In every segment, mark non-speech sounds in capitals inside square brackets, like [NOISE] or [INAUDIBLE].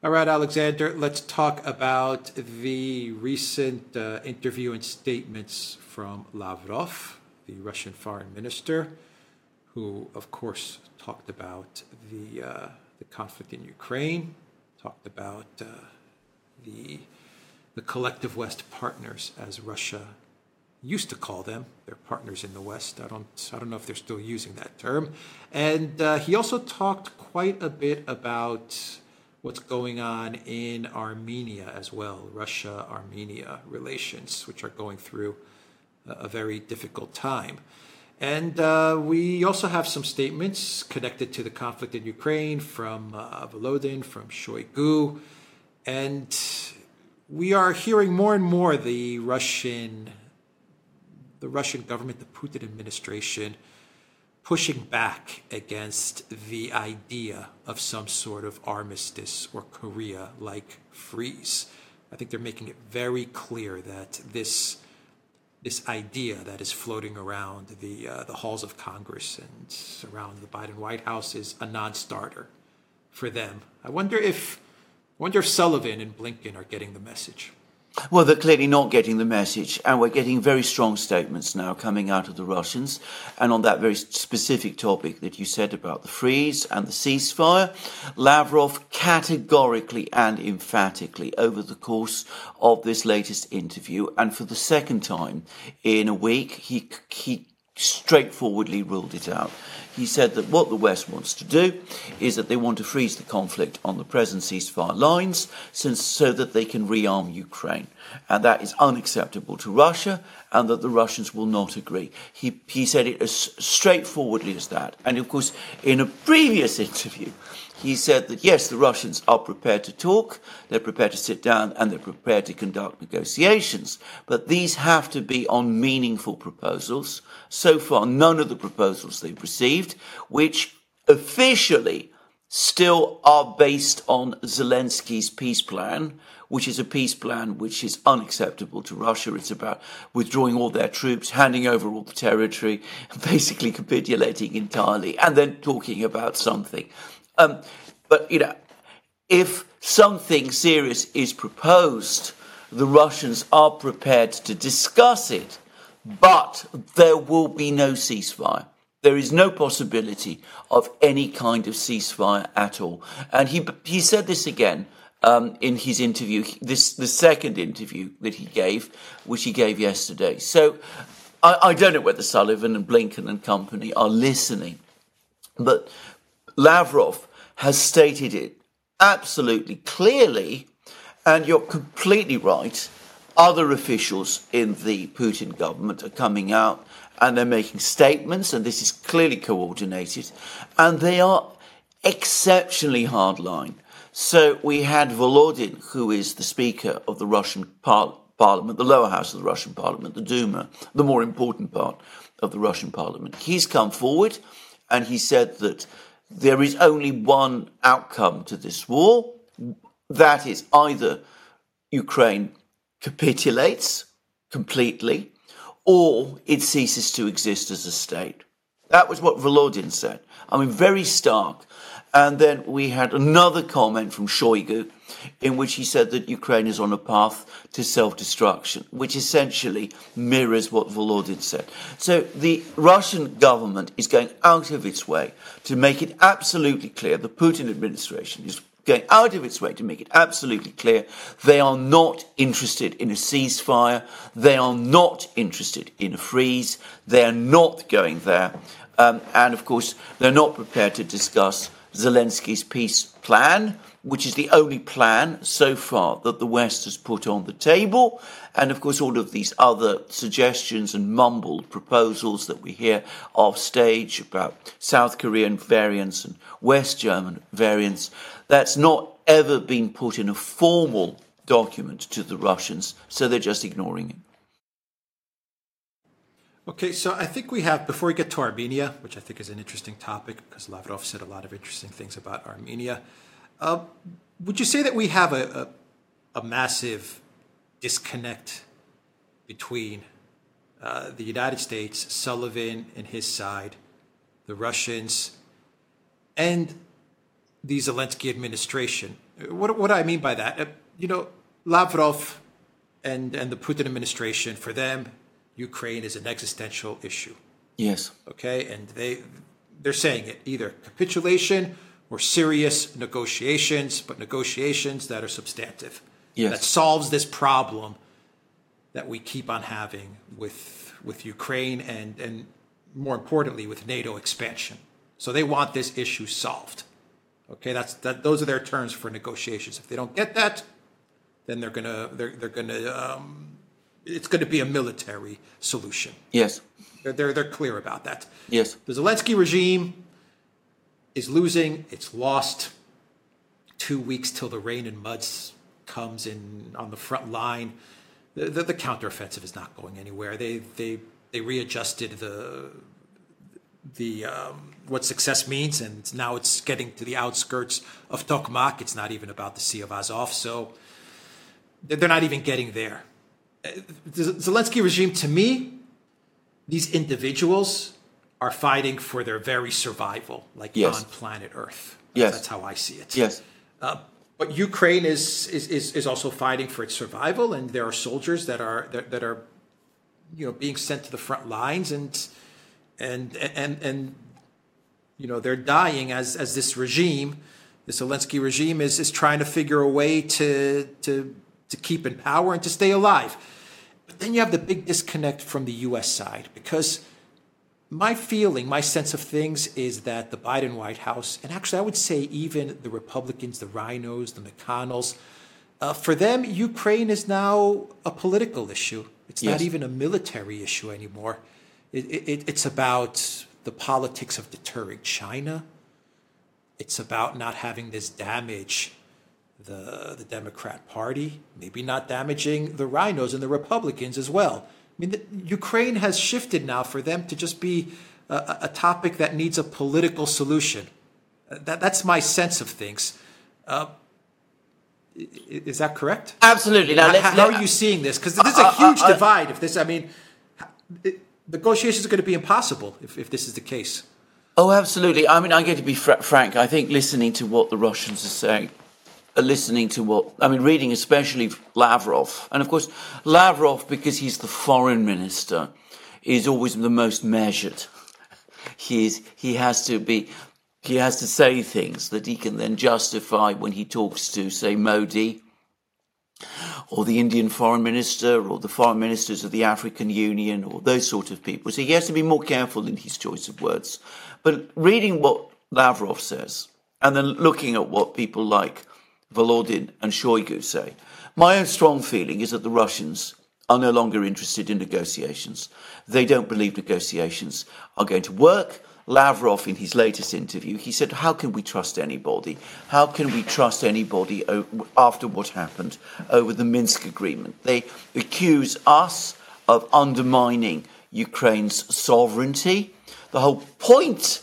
All right, Alexander, let's talk about the recent uh, interview and statements from Lavrov, the Russian foreign minister, who, of course, talked about the, uh, the conflict in Ukraine, talked about uh, the, the collective West partners, as Russia used to call them. They're partners in the West. I don't, I don't know if they're still using that term. And uh, he also talked quite a bit about what's going on in Armenia as well, Russia Armenia relations, which are going through a very difficult time. And uh, we also have some statements connected to the conflict in Ukraine from uh, Volodin, from Shoigu. And we are hearing more and more the Russian, the Russian government, the Putin administration, pushing back against the idea of some sort of armistice or Korea like freeze. I think they're making it very clear that this this idea that is floating around the uh, the halls of Congress and around the Biden White House is a non-starter for them. I wonder if wonder if Sullivan and Blinken are getting the message. Well, they're clearly not getting the message, and we're getting very strong statements now coming out of the Russians. And on that very specific topic that you said about the freeze and the ceasefire, Lavrov categorically and emphatically, over the course of this latest interview, and for the second time in a week, he, he straightforwardly ruled it out. He said that what the West wants to do is that they want to freeze the conflict on the present ceasefire lines since, so that they can rearm Ukraine. And that is unacceptable to Russia and that the Russians will not agree. He, he said it as straightforwardly as that. And of course, in a previous [LAUGHS] interview, he said that yes, the Russians are prepared to talk, they're prepared to sit down, and they're prepared to conduct negotiations. But these have to be on meaningful proposals. So far, none of the proposals they've received, which officially still are based on Zelensky's peace plan, which is a peace plan which is unacceptable to Russia. It's about withdrawing all their troops, handing over all the territory, [LAUGHS] basically capitulating entirely, and then talking about something. Um, but, you know, if something serious is proposed, the Russians are prepared to discuss it, but there will be no ceasefire. There is no possibility of any kind of ceasefire at all. And he, he said this again um, in his interview, this the second interview that he gave, which he gave yesterday. So I, I don't know whether Sullivan and Blinken and company are listening, but Lavrov has stated it absolutely clearly, and you're completely right. Other officials in the Putin government are coming out and they're making statements, and this is clearly coordinated, and they are exceptionally hardline. So we had Volodin, who is the Speaker of the Russian par- Parliament, the lower house of the Russian Parliament, the Duma, the more important part of the Russian Parliament. He's come forward and he said that there is only one outcome to this war. That is either Ukraine capitulates completely or it ceases to exist as a state. That was what Volodin said. I mean, very stark. And then we had another comment from Shoigu in which he said that Ukraine is on a path to self destruction, which essentially mirrors what Volodin said. So the Russian government is going out of its way to make it absolutely clear, the Putin administration is going out of its way to make it absolutely clear they are not interested in a ceasefire, they are not interested in a freeze, they are not going there. Um, and of course, they're not prepared to discuss Zelensky's peace plan, which is the only plan so far that the West has put on the table. And of course, all of these other suggestions and mumbled proposals that we hear off stage about South Korean variants and West German variants, that's not ever been put in a formal document to the Russians, so they're just ignoring it. Okay, so I think we have, before we get to Armenia, which I think is an interesting topic because Lavrov said a lot of interesting things about Armenia, uh, would you say that we have a, a, a massive disconnect between uh, the United States, Sullivan and his side, the Russians, and the Zelensky administration? What, what do I mean by that? Uh, you know, Lavrov and, and the Putin administration, for them, Ukraine is an existential issue. Yes. Okay, and they they're saying it either capitulation or serious negotiations, but negotiations that are substantive. Yes. That solves this problem that we keep on having with with Ukraine and and more importantly with NATO expansion. So they want this issue solved. Okay, that's that. Those are their terms for negotiations. If they don't get that, then they're gonna they're they're gonna um, it's going to be a military solution. Yes. They're, they're they're clear about that. Yes. The Zelensky regime is losing. It's lost. Two weeks till the rain and mud comes in on the front line. The, the, the counteroffensive is not going anywhere. They they they readjusted the the um, what success means, and now it's getting to the outskirts of Tokmak. It's not even about the Sea of Azov, so they're not even getting there. The Zelensky regime, to me, these individuals are fighting for their very survival, like yes. on planet Earth. Yes, that's how I see it. Yes, uh, but Ukraine is, is is is also fighting for its survival, and there are soldiers that are that, that are, you know, being sent to the front lines, and and and and you know they're dying as as this regime, the Zelensky regime is is trying to figure a way to to to keep in power and to stay alive. But then you have the big disconnect from the U.S. side because my feeling, my sense of things is that the Biden White House, and actually I would say even the Republicans, the RINOs, the McConnells, uh, for them, Ukraine is now a political issue. It's yes. not even a military issue anymore. It, it, it's about the politics of deterring China. It's about not having this damage the, the Democrat Party, maybe not damaging the RINOs and the Republicans as well. I mean, the, Ukraine has shifted now for them to just be a, a topic that needs a political solution. That, that's my sense of things. Uh, is that correct? Absolutely. Now, how, how are you seeing this? Because there's a huge divide. If this, I mean, it, negotiations are going to be impossible if, if this is the case. Oh, absolutely. I mean, I'm going to be fr- frank. I think listening to what the Russians are saying, listening to what I mean, reading especially Lavrov, and of course Lavrov because he's the foreign minister, is always the most measured. He is, he has to be he has to say things that he can then justify when he talks to say Modi or the Indian foreign minister or the foreign ministers of the African Union or those sort of people. So he has to be more careful in his choice of words. But reading what Lavrov says and then looking at what people like Volodin and Shoigu say. My own strong feeling is that the Russians are no longer interested in negotiations. They don't believe negotiations are going to work. Lavrov, in his latest interview, he said, How can we trust anybody? How can we trust anybody after what happened over the Minsk agreement? They accuse us of undermining Ukraine's sovereignty. The whole point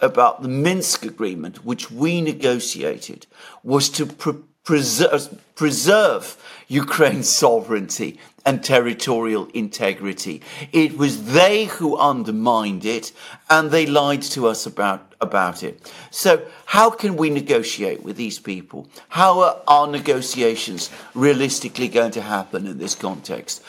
about the Minsk agreement, which we negotiated, was to pre- preserve, preserve Ukraine's sovereignty and territorial integrity. It was they who undermined it and they lied to us about, about it. So how can we negotiate with these people? How are our negotiations realistically going to happen in this context?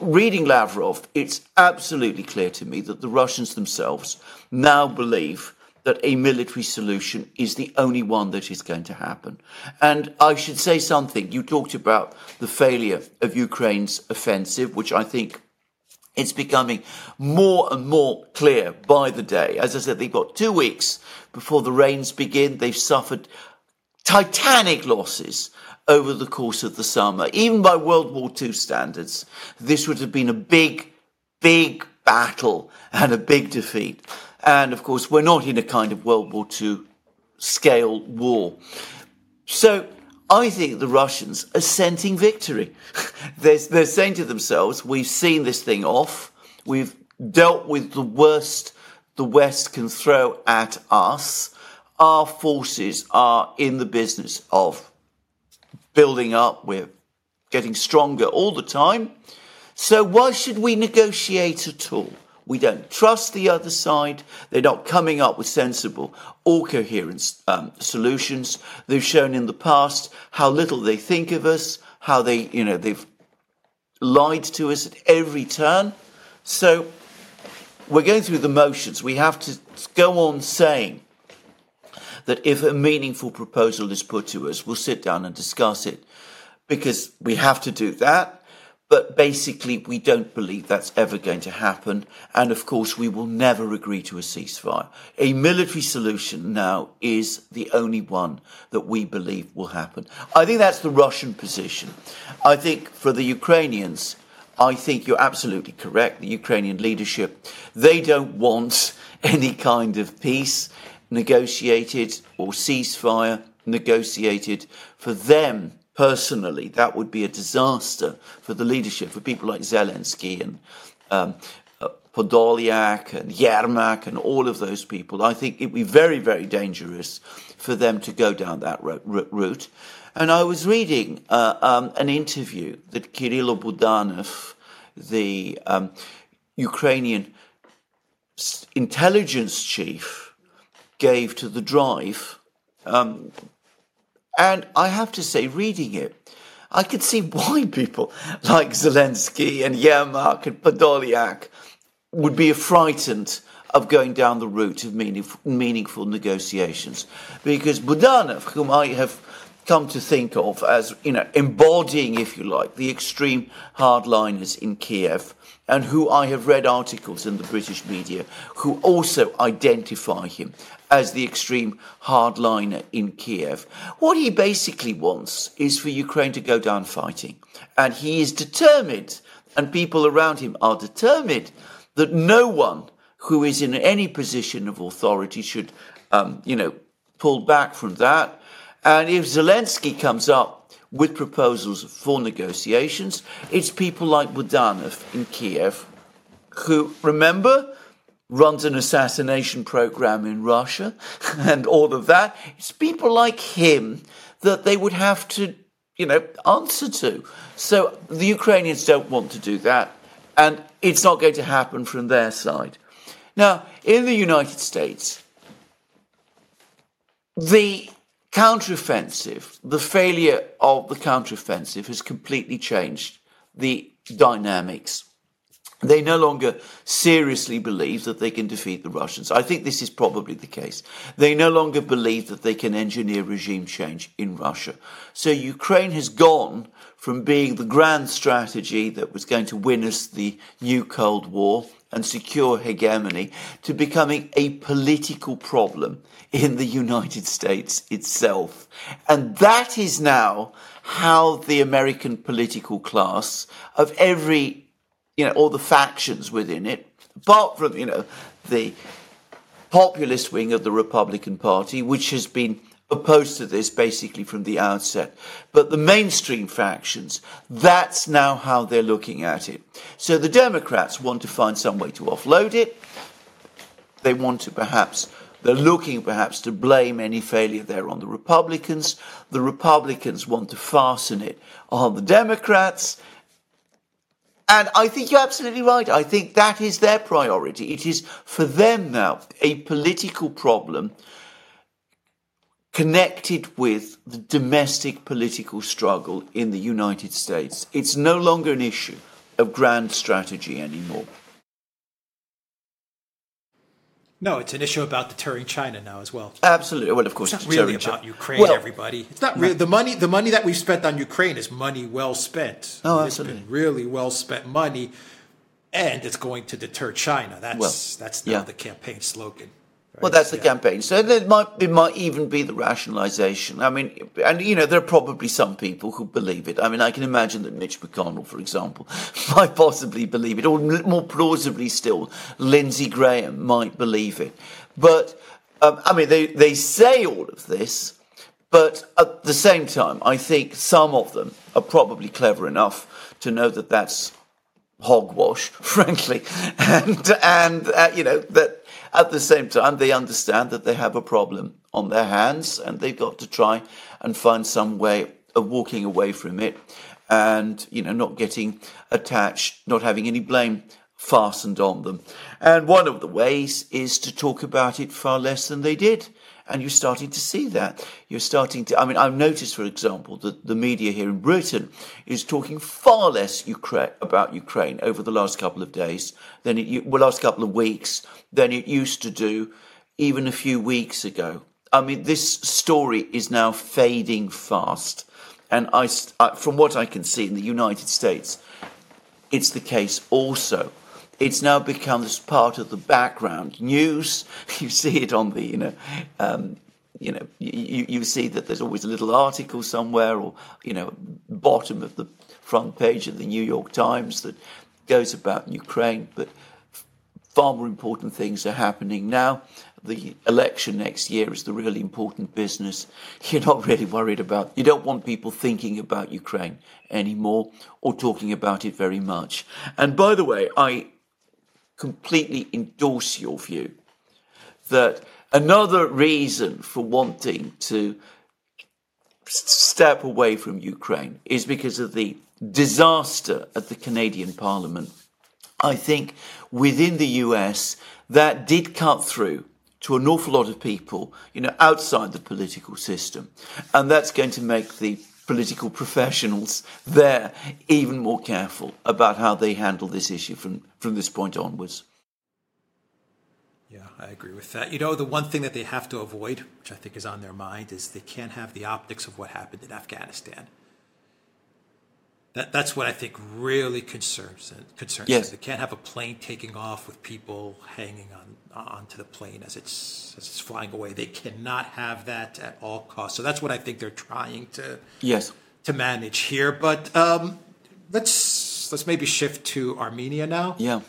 Reading Lavrov, it's absolutely clear to me that the Russians themselves now believe that a military solution is the only one that is going to happen. And I should say something. You talked about the failure of Ukraine's offensive, which I think it's becoming more and more clear by the day. As I said, they've got two weeks before the rains begin. They've suffered titanic losses over the course of the summer. Even by World War II standards, this would have been a big, big battle and a big defeat. And of course, we're not in a kind of World War II scale war. So I think the Russians are scenting victory. [LAUGHS] they're, they're saying to themselves, we've seen this thing off. We've dealt with the worst the West can throw at us. Our forces are in the business of building up. We're getting stronger all the time. So why should we negotiate at all? We don't trust the other side. They're not coming up with sensible or coherent um, solutions. They've shown in the past how little they think of us, how they, you know, they've lied to us at every turn. So we're going through the motions. We have to go on saying that if a meaningful proposal is put to us, we'll sit down and discuss it because we have to do that. But basically, we don't believe that's ever going to happen. And of course, we will never agree to a ceasefire. A military solution now is the only one that we believe will happen. I think that's the Russian position. I think for the Ukrainians, I think you're absolutely correct. The Ukrainian leadership, they don't want [LAUGHS] any kind of peace negotiated or ceasefire negotiated. For them, personally, that would be a disaster for the leadership, for people like Zelensky and um, uh, Podolyak and Yermak and all of those people. I think it would be very, very dangerous for them to go down that route. And I was reading uh, um, an interview that Kirilo Budanov, the um, Ukrainian intelligence chief, gave to the drive. Um, and I have to say, reading it, I could see why people [LAUGHS] like Zelensky and Yermak and Podolyak would be frightened of going down the route of meaningful, meaningful negotiations. Because Budanov, whom I have come to think of as, you know, embodying, if you like, the extreme hardliners in Kiev, and who I have read articles in the British media who also identify him as the extreme hardliner in Kiev. What he basically wants is for Ukraine to go down fighting. And he is determined, and people around him are determined, that no one who is in any position of authority should, um, you know, pull back from that. And if Zelensky comes up with proposals for negotiations, it's people like Budanov in Kiev, who, remember, runs an assassination program in Russia [LAUGHS] and all of that. It's people like him that they would have to, you know, answer to. So the Ukrainians don't want to do that, and it's not going to happen from their side. Now, in the United States, the counteroffensive, the failure of the counteroffensive has completely changed the dynamics they no longer seriously believe that they can defeat the Russians. I think this is probably the case. They no longer believe that they can engineer regime change in Russia. So Ukraine has gone from being the grand strategy that was going to win us the new Cold War and secure hegemony to becoming a political problem in the United States itself. And that is now how the American political class of every you know, all the factions within it, apart from, you know, the populist wing of the Republican Party, which has been opposed to this basically from the outset. But the mainstream factions, that's now how they're looking at it. So the Democrats want to find some way to offload it. They want to perhaps, they're looking perhaps to blame any failure there on the Republicans. The Republicans want to fasten it on the Democrats. And I think you're absolutely right. I think that is their priority. It is for them now a political problem connected with the domestic political struggle in the United States. It's no longer an issue of grand strategy anymore. No, it's an issue about deterring China now as well. Absolutely. Well, of course, it's not really about Ukraine. Well, everybody, it's not really the money. The money that we've spent on Ukraine is money well spent. Oh, absolutely. It's been really well spent money, and it's going to deter China. That's well, that's now yeah. the campaign slogan. Well, that's the yeah. campaign. So it might it might even be the rationalisation. I mean, and you know, there are probably some people who believe it. I mean, I can imagine that Mitch McConnell, for example, [LAUGHS] might possibly believe it, or more plausibly still, Lindsey Graham might believe it. But um, I mean, they they say all of this, but at the same time, I think some of them are probably clever enough to know that that's hogwash, [LAUGHS] frankly, and and uh, you know that at the same time, they understand that they have a problem on their hands and they've got to try and find some way of walking away from it and, you know, not getting attached, not having any blame fastened on them. And one of the ways is to talk about it far less than they did. And you're starting to see that. You're starting to, I mean, I've noticed, for example, that the media here in Britain is talking far less Ukraine, about Ukraine over the last couple of days than it, well, last couple of weeks than it used to do even a few weeks ago. I mean, this story is now fading fast. And I, from what I can see in the United States, it's the case also. It's now become this part of the background news. [LAUGHS] You see it on the, you know, um, you know, you, you see that there's always a little article somewhere, or you know, bottom of the front page of the New York Times that goes about Ukraine. But far more important things are happening now the election next year is the really important business. [LAUGHS] You're not really worried about, you don't want people thinking about Ukraine anymore or talking about it very much. And by the way, I completely endorse your view that another reason for wanting to step away from Ukraine is because of the disaster at the Canadian Parliament. I think within the US, that did cut through to an awful lot of people, you know, outside the political system. And that's going to make the political professionals there even more careful about how they handle this issue from, from this point onwards. Yeah, I agree with that. You know, the one thing that they have to avoid, which I think is on their mind, is they can't have the optics of what happened in Afghanistan. That, that's what I think really concerns concerns yes. They can't have a plane taking off with people hanging on onto the plane as it's as it's flying away. They cannot have that at all costs. So that's what I think they're trying to yes to manage here. But um, let's let's maybe shift to Armenia now. Yeah,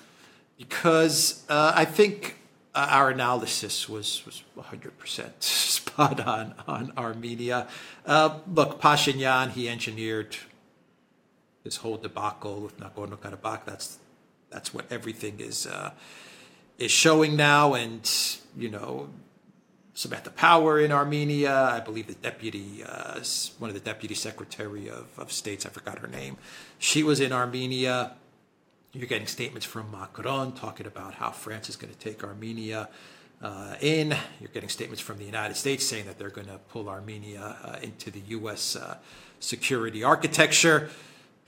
because uh, I think uh, our analysis was was 100 percent [LAUGHS] spot on on Armenia. Uh, look, Pashinyan he engineered this whole debacle with Nagorno Karabakh. That's that's what everything is uh, is showing now, and you know. Samantha Power in Armenia, I believe the deputy, uh, one of the deputy secretary of, of states, I forgot her name. She was in Armenia. You're getting statements from Macron talking about how France is going to take Armenia uh, in. You're getting statements from the United States saying that they're going to pull Armenia uh, into the U.S. Uh, security architecture.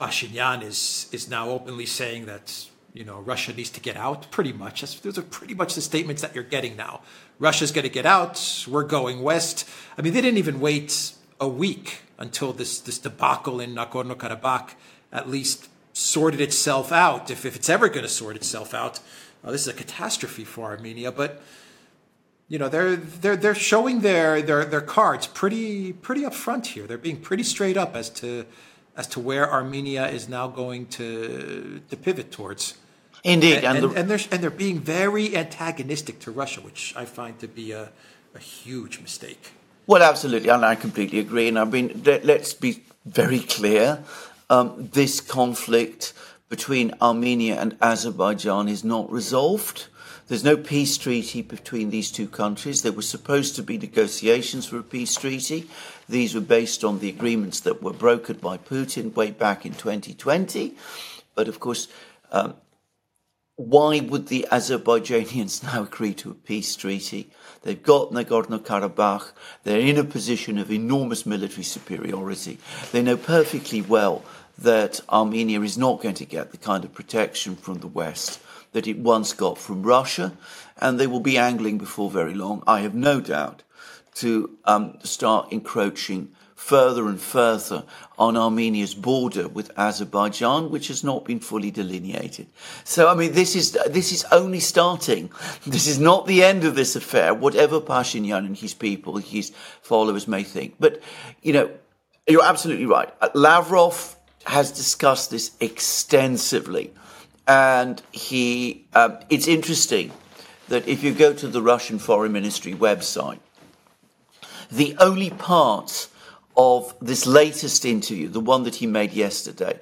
Pashinyan is is now openly saying that you know Russia needs to get out. Pretty much, those are pretty much the statements that you're getting now. Russia's going to get out. We're going west. I mean, they didn't even wait a week until this this debacle in Nagorno Karabakh at least sorted itself out. If if it's ever going to sort itself out, uh, this is a catastrophe for Armenia. But you know they're they're they're showing their their their cards pretty pretty upfront here. They're being pretty straight up as to as to where Armenia is now going to to pivot towards. Indeed, and, and, and, and, they're and they're being very antagonistic to Russia, which I find to be a, a huge mistake. Well, absolutely, and I completely agree. And I mean, let's be very clear: um, this conflict between Armenia and Azerbaijan is not resolved. There's no peace treaty between these two countries. There were supposed to be negotiations for a peace treaty. These were based on the agreements that were brokered by Putin way back in 2020. But of course, um, why would the Azerbaijanians [LAUGHS] now agree to a peace treaty? They've got Nagorno Karabakh. They're in a position of enormous military superiority. They know perfectly well that Armenia is not going to get the kind of protection from the West that it once got from Russia, and they will be angling before very long, I have no doubt, to um, start encroaching further and further on Armenia's border with Azerbaijan, which has not been fully delineated. So, I mean, this is this is only starting. This is not the end of this affair, whatever Pashinyan and his people, his followers may think. But, you know, you're absolutely right. Lavrov has discussed this extensively and he, um, it's interesting that if you go to the Russian Foreign Ministry website, the only part of this latest interview, the one that he made yesterday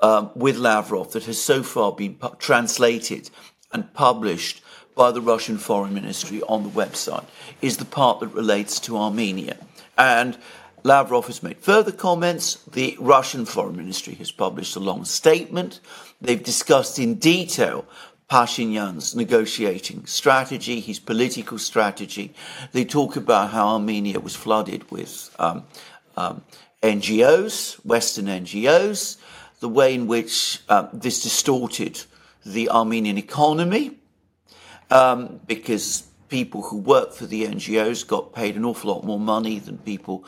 um, with Lavrov, that has so far been pu- translated and published by the Russian Foreign Ministry on the website, is the part that relates to Armenia. And Lavrov has made further comments. The Russian Foreign Ministry has published a long statement. They've discussed in detail Pashinyan's negotiating strategy, his political strategy. They talk about how Armenia was flooded with um, um, NGOs, Western NGOs, the way in which uh, this distorted the Armenian economy, um, because people who worked for the NGOs got paid an awful lot more money than people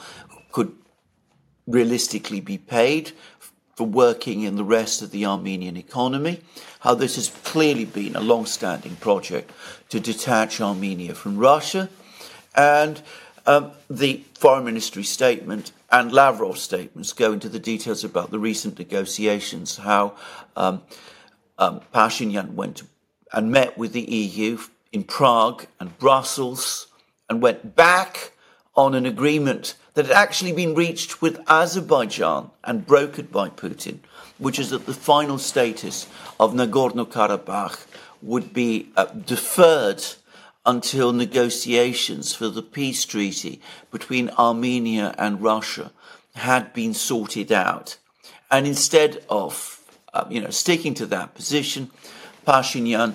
could realistically be paid for working in the rest of the Armenian economy. How this has clearly been a long standing project to detach Armenia from Russia. And um, the foreign ministry statement and Lavrov's statements go into the details about the recent negotiations, how um, um, Pashinyan went and met with the EU in Prague and Brussels and went back on an agreement that had actually been reached with Azerbaijan and brokered by Putin, which is that the final status of Nagorno Karabakh would be uh, deferred until negotiations for the peace treaty between Armenia and Russia had been sorted out. And instead of uh, you know, sticking to that position, Pashinyan,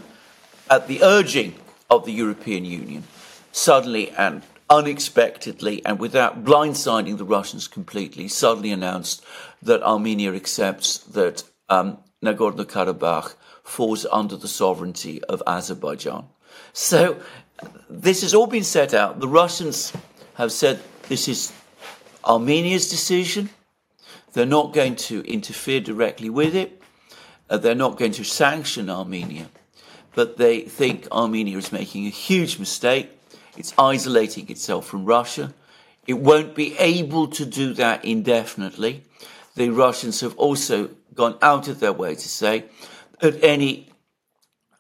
at the urging of the European Union, suddenly and unexpectedly and without blindsiding the Russians completely, suddenly announced that Armenia accepts that um, Nagorno Karabakh falls under the sovereignty of Azerbaijan. So this has all been set out. The Russians have said this is Armenia's decision. They're not going to interfere directly with it. Uh, they're not going to sanction Armenia. But they think Armenia is making a huge mistake it's isolating itself from Russia. It won't be able to do that indefinitely. The Russians have also gone out of their way to say that any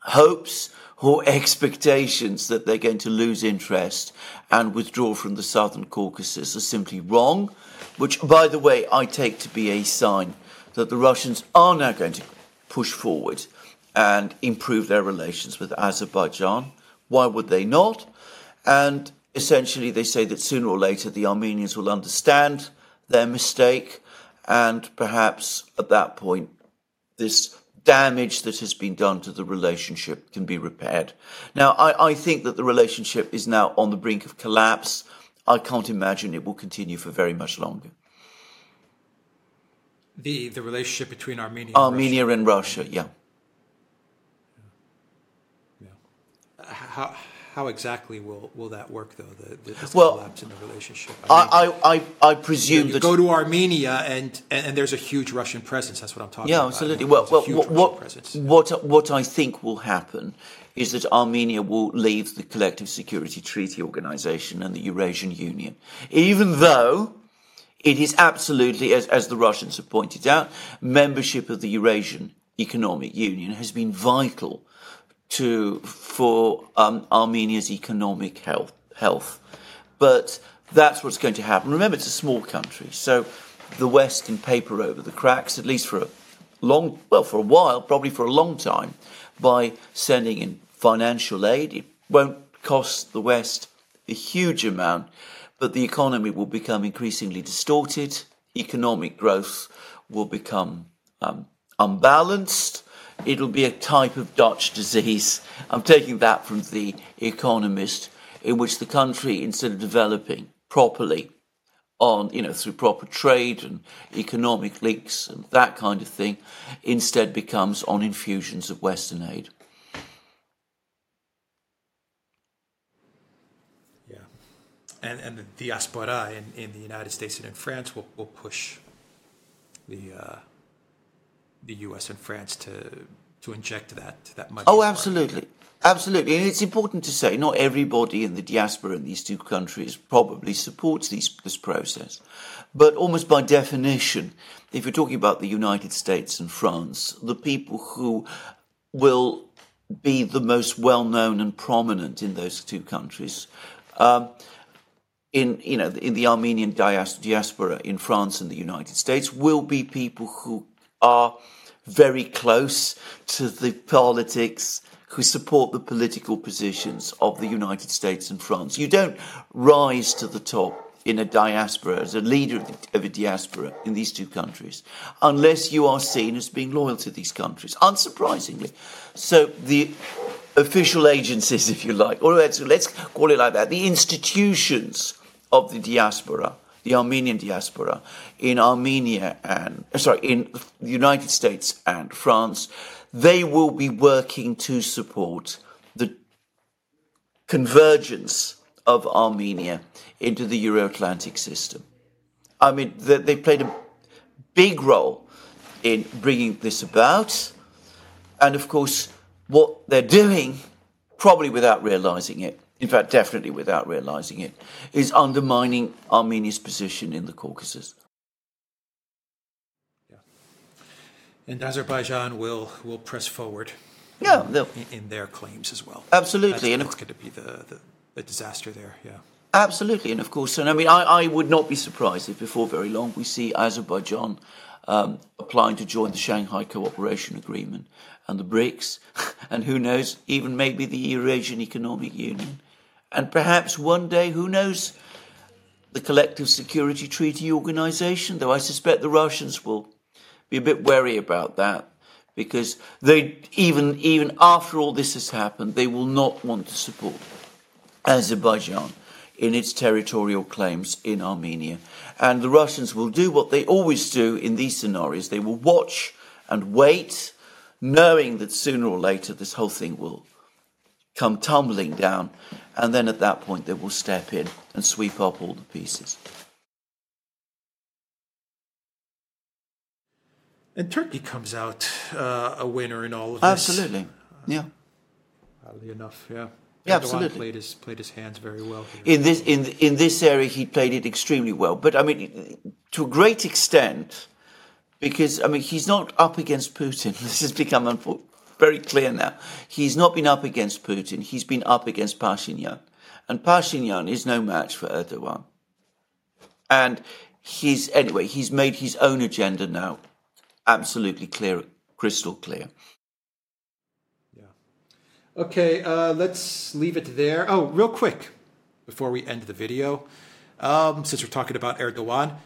hopes or [LAUGHS] expectations that they're going to lose interest and withdraw from the Southern Caucasus are simply wrong, which, by the way, I take to be a sign that the Russians are now going to push forward and improve their relations with Azerbaijan. Why would they not? And essentially, they say that sooner or later the Armenians will understand their mistake, and perhaps at that point, this damage that has been done to the relationship can be repaired. Now, I, I think that the relationship is now on the brink of collapse. I can't imagine it will continue for very much longer. The the relationship between Armenia, and Armenia Russia. and Russia, yeah. yeah. How how exactly will, will that work, though? The, the well, collapse in the relationship. I, mean, I, I, I, presume you, you that go to Armenia and, and, and there's a huge Russian presence. That's what I'm talking yeah, about. Yeah, absolutely. Well, well what what, what what I think will happen is that Armenia will leave the Collective Security Treaty Organization and the Eurasian Union, even though it is absolutely, as, as the Russians have pointed out, membership of the Eurasian Economic Union has been vital to for um, Armenia's economic health. Health, but that's what's going to happen. Remember, it's a small country, so the West can paper over the cracks, at least for a long, well, for a while, probably for a long time, by sending in financial aid. It won't cost the West a huge amount, but the economy will become increasingly distorted. Economic growth will become um, unbalanced it'll be a type of Dutch disease. I'm taking that from The Economist, in which the country, instead of developing properly on, you know, through proper trade and economic links and that kind of thing, instead becomes on infusions of Western aid. Yeah. And, and the diaspora in, in the United States and in France will, will push the uh, the U.S. and France to to inject that that money. Oh, absolutely. Absolutely, and it's important to say not everybody in the diaspora in these two countries probably supports these, this process, but almost by definition, if you're talking about the United States and France, the people who will be the most well known and prominent in those two countries, um, in you know in the Armenian diaspora in France and the United States, will be people who are very close to the politics, who support the political positions of the United States and France. You don't rise to the top in a diaspora, as a leader of a diaspora in these two countries, unless you are seen as being loyal to these countries, unsurprisingly. So the official agencies, [LAUGHS] if you like, or let's, let's call it like that, the institutions of the diaspora, the Armenian diaspora in Armenia and, eh, sorry, in the United States and France, they will be working to support the convergence of Armenia into the Euro Atlantic system. I mean, they played a big role in bringing this about. And of course, what they're doing, probably without realizing it, in fact, definitely without realizing it, is undermining Armenia's position in the Caucasus. Yeah. And Azerbaijan will, will press forward. Yeah, in, in, their claims as well. Absolutely, and it's going to be the, the, the disaster there. Yeah. Absolutely, and of course, and I mean, I, I would not be surprised if before very long we see Azerbaijan um, applying to join the Shanghai Cooperation Agreement and the BRICS, [LAUGHS] and who knows, even maybe the Eurasian Economic Union, and perhaps one day, who knows, the Collective Security Treaty Organization. Though I suspect the Russians will be a bit wary about that because they even even after all this has happened, they will not want to support Azerbaijan in its territorial claims in Armenia. And the Russians will do what they always do in these scenarios they will watch and wait, knowing that sooner or later this whole thing will come tumbling down. And then at that point, they will step in and sweep up all the pieces. And Turkey comes out uh, a winner in all of this. Absolutely, yeah. Oddly enough, yeah. Yeah, absolutely. Played his played his hands very well. Here. In this in in this area, he played it extremely well. But I mean, to a great extent, because I mean, he's not up against Putin. [LAUGHS] This has become very clear now. He's not been up against Putin. He's been up against Pashinyan, and Pashinyan is no match for Erdogan. And he's anyway. He's made his own agenda now, absolutely clear, crystal clear. Yeah. Okay, uh, let's leave it there. Oh, real quick, before we end the video, um, since we're talking about Erdogan,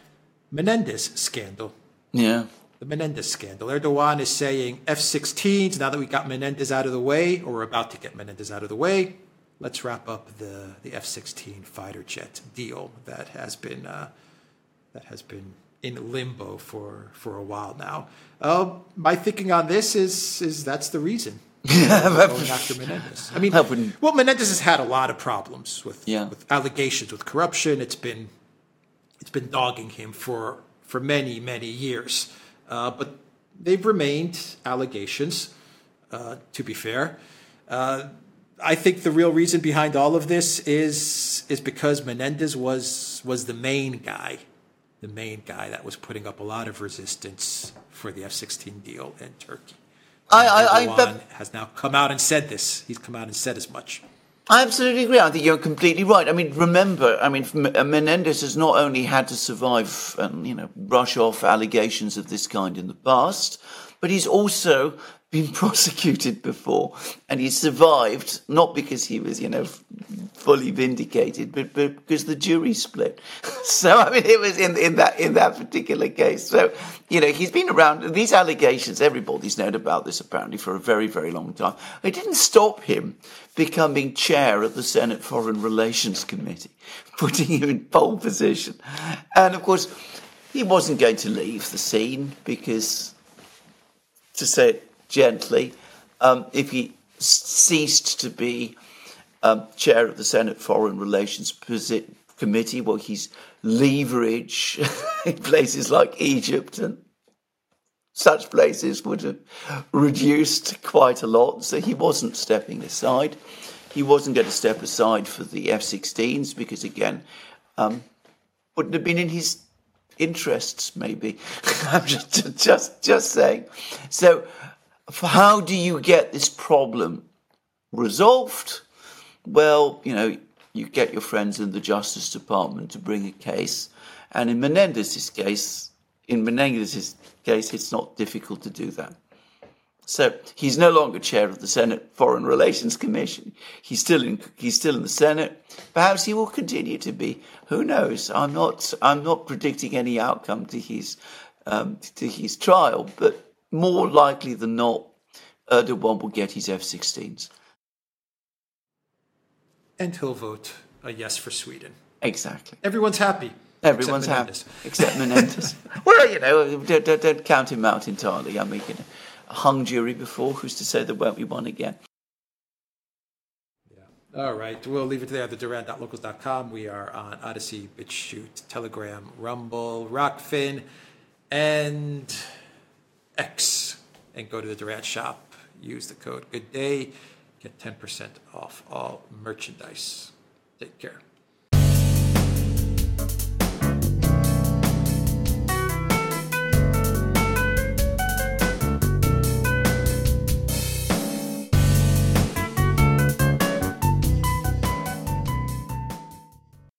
Menendez scandal. Yeah. The Menendez scandal. Erdogan is saying F 16s, now that we got Menendez out of the way, or we're about to get Menendez out of the way, let's wrap up the, the F 16 fighter jet deal that has been, uh, that has been in limbo for, for a while now. Uh, my thinking on this is, is that's the reason [LAUGHS] going after Menendez. I mean, well, Menendez has had a lot of problems with yeah. with allegations with corruption. It's been it's been dogging him for for many many years, uh, but they've remained allegations. Uh, to be fair, uh, I think the real reason behind all of this is is because Menendez was was the main guy, the main guy that was putting up a lot of resistance for the F-16 deal in Turkey. I, I, I has now come out and said this. He's come out and said as much. I absolutely agree. I think you're completely right. I mean, remember, I mean, uh, Menendez has not only had to survive and, you know, brush off allegations of this kind in the past, but he's also been [LAUGHS] prosecuted before and he survived not because he was you know fully vindicated but, but because the jury split. [LAUGHS] So i mean it was in in that in that particular case. So you know he's been around. These allegations everybody's known about this apparently for a very very long time. It didn't stop him becoming chair of the senate foreign relations committee [LAUGHS] putting him in pole position. And of course he wasn't going to leave the scene because to say it gently, um, if he ceased to be um, chair of the Senate Foreign Relations Committee, well, his leverage [LAUGHS] in places like Egypt and such places would have reduced quite a lot. So he wasn't stepping aside. He wasn't going to step aside for the F 16s because, again, um, wouldn't have been in his interests, maybe. [LAUGHS] I'm just, just, just saying. So how do you get this problem resolved? Well, you know, you get your friends in the Justice Department to bring a case, and in Menendez's case, in Menendez's case, it's not difficult to do that. So he's no longer chair of the Senate Foreign Relations Commission. He's still in, he's still in the Senate. Perhaps he will continue to be. Who knows? I'm not, I'm not predicting any outcome to his, um, to his trial, but more likely than not, Erdogan will get his F-16s. And he'll vote a yes for Sweden. Exactly. Everyone's happy. Everyone's except happy except Menendez. [LAUGHS] well, you know, don't, don't, don't count him out entirely. I mean, you know, a hung jury before. Who's to say there won't be one again? All right. We'll leave it there. The Duran.locals.com. We are on Odyssey, BitChute, Telegram, Rumble, Rockfin, and X. And go to the Duran shop. Use the code Good Day. Get 10% off all merchandise. Take care.